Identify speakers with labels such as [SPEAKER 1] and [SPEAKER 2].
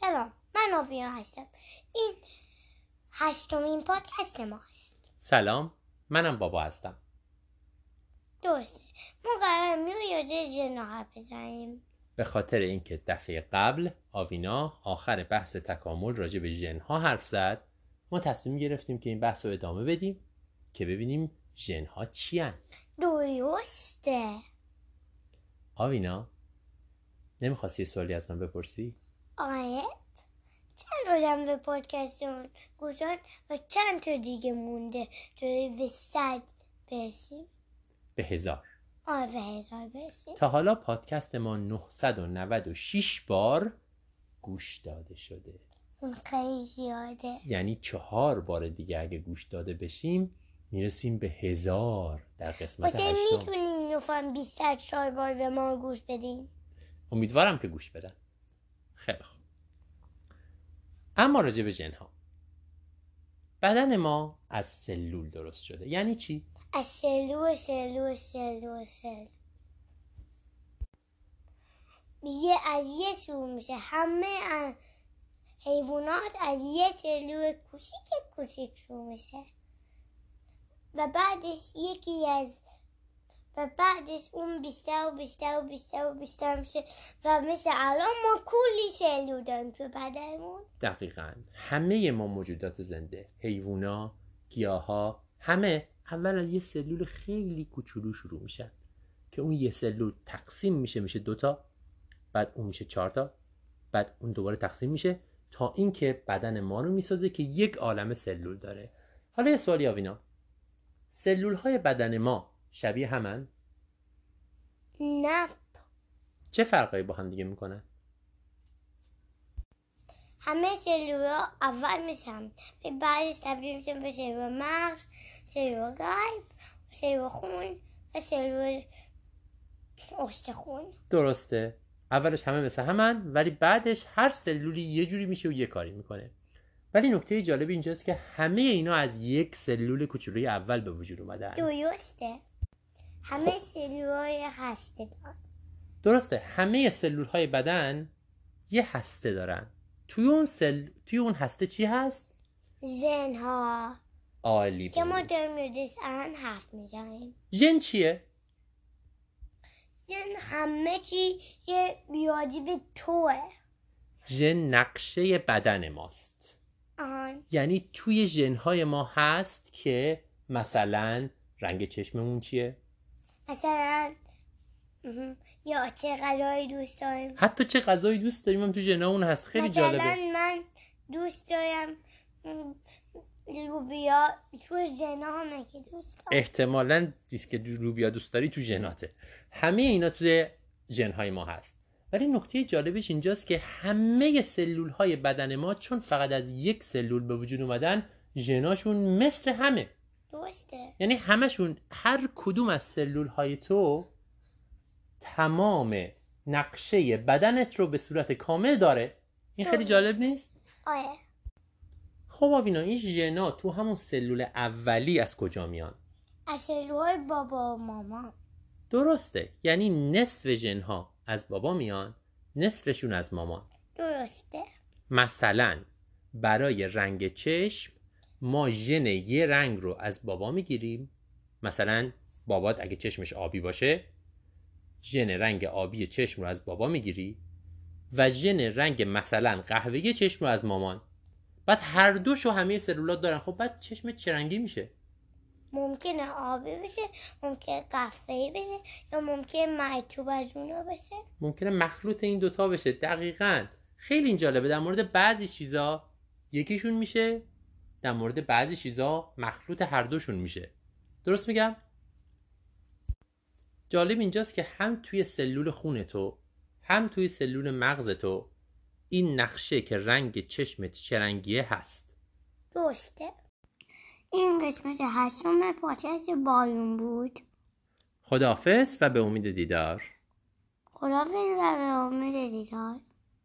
[SPEAKER 1] سلام من آوینا هستم. این هشتمین پادکست ماست
[SPEAKER 2] سلام منم بابا هستم.
[SPEAKER 1] درسته. ما قرار میو جنا حرف بزنیم.
[SPEAKER 2] به خاطر اینکه دفعه قبل آوینا آخر بحث تکامل راجع به ژنها حرف زد ما تصمیم گرفتیم که این بحث رو ادامه بدیم که ببینیم ژنها چی هن؟
[SPEAKER 1] درسته.
[SPEAKER 2] آوینا نمی‌خواستی یه سوالی از من بپرسی؟
[SPEAKER 1] آره چند آدم به پادکست اون گوشن و چند تا دیگه مونده. توی به صد برسیم.
[SPEAKER 2] به هزار.
[SPEAKER 1] آره به هزار برسیم.
[SPEAKER 2] تا حالا پادکست ما 996 بار گوش داده شده.
[SPEAKER 1] خیلی زیاده.
[SPEAKER 2] یعنی چهار بار دیگه اگه گوش داده بشیم می‌رسیم به هزار در قسمت هشتم.
[SPEAKER 1] می‌تونیم نفهم بیشتر چهار بار به ما گوش بدیم
[SPEAKER 2] امیدوارم که گوش بدن. خیلی خوب. اما راجع به ژنها بدن ما از سلول درست شده. یعنی چی؟
[SPEAKER 1] از سلول سلول سلول سل یه از یه سو میشه. همه حیوانات از یه سلول کوچیک کوچیک شروع میشه. و بعدش یکی از و بعدش اون بیشتر و بیشتر و بیشتر و بیشتر میشه و مثل الان ما کلی سلول داریم تو بدنمون.
[SPEAKER 2] دقیقا. همه ما موجودات زنده. حیوونا گیاها همه. اول از یه سلول خیلی کوچولو شروع میشن که اون یه سلول تقسیم میشه میشه دوتا بعد اون میشه چهارتا بعد اون دوباره تقسیم میشه تا اینکه بدن ما رو می‌سازه که یک عالم سلول داره. حالا یه سوالی آوینا. سلول های بدن ما شبیه همن
[SPEAKER 1] نه
[SPEAKER 2] چه فرقایی با هم دیگه می‌کنن
[SPEAKER 1] همه سلول ها اول میشن. به بعدش تبدیل میشن به سلول مغز سلول قلب سلول خون و سلول استخون.
[SPEAKER 2] درسته. اولش همه مثل همن ولی بعدش هر سلولی یه جوری میشه و یه کاری می‌کنه. ولی نکته جالب اینجاست که همه اینا از یک سلول کوچولوی اول به وجود اومدن.
[SPEAKER 1] درسته. همه سلول های هسته دارن.
[SPEAKER 2] درسته. همه سلول های بدن یه هسته دارن. توی اون سل... توی اون هسته چی هست؟
[SPEAKER 1] ژن ها
[SPEAKER 2] عالی
[SPEAKER 1] که ما. داریم راجعش الان حرف می‌زنیم.
[SPEAKER 2] ژن چیه؟
[SPEAKER 1] ژن همه چی یه بیادی به توه.
[SPEAKER 2] ژن نقشه بدن ماست.
[SPEAKER 1] آن.
[SPEAKER 2] یعنی توی ژنهای ما هست که مثلا رنگ چشممون چیه؟
[SPEAKER 1] مثلا. یا چه غذایی دوست داریم.
[SPEAKER 2] حتی چه غذایی دوست داریم هم تو ژنامون هست. خیلی
[SPEAKER 1] مثلا
[SPEAKER 2] جالبه.
[SPEAKER 1] من دوست دارم لوبیا. تو ژنا همه که دوست دارم.
[SPEAKER 2] احتمالا دیست که روبیا دوست داری تو ژناته همه اینا تو ژنهای ما هست. ولی نکته جالبش اینجاست که همه سلول های بدن ما چون فقط از یک سلول به وجود اومدن ژناشون مثل همه.
[SPEAKER 1] درسته.
[SPEAKER 2] یعنی همشون هر کدوم از سلول های تو تمام نقشه بدنت رو به صورت کامل داره. این خیلی جالب نیست؟
[SPEAKER 1] آره.
[SPEAKER 2] خب آوینا این ژنا تو همون سلول اولی از کجا میان؟
[SPEAKER 1] از سلول بابا و ماما.
[SPEAKER 2] درسته. یعنی نصف ژنها از بابا میان نصفشون از مامان.
[SPEAKER 1] درسته.
[SPEAKER 2] مثلا برای رنگ چشم ما ژن یه رنگ رو از بابا می‌گیریم. مثلا بابات اگه چشمش آبی باشه ژن رنگ آبی چشم رو از بابا می‌گیری و ژن رنگ مثلا قهوه‌ای چشم رو از مامان. بعد هر دوشو همه سلولات دارن. خب بعد چشم چه رنگی میشه؟
[SPEAKER 1] ممکنه آبی بشه ممکنه قهوه‌ای بشه یا ممکنه مرچوب از اونا بشه.
[SPEAKER 2] ممکنه مخلوط این دوتا بشه. دقیقا. خیلی این جالبه. در مورد بعضی چیزا یکیشون میشه در مورد بعضی چیزا مخلوط هر دوشون میشه. درست میگم؟ جالب اینجاست که هم توی سلول خون تو هم توی سلول مغز تو این نقشه که رنگ چشمت چه رنگیه هست.
[SPEAKER 1] درسته. این قسمت هشتم پادکست بالون بود.
[SPEAKER 2] خداحافظ و به امید دیدار.
[SPEAKER 1] خدافظ و به امید دیدار.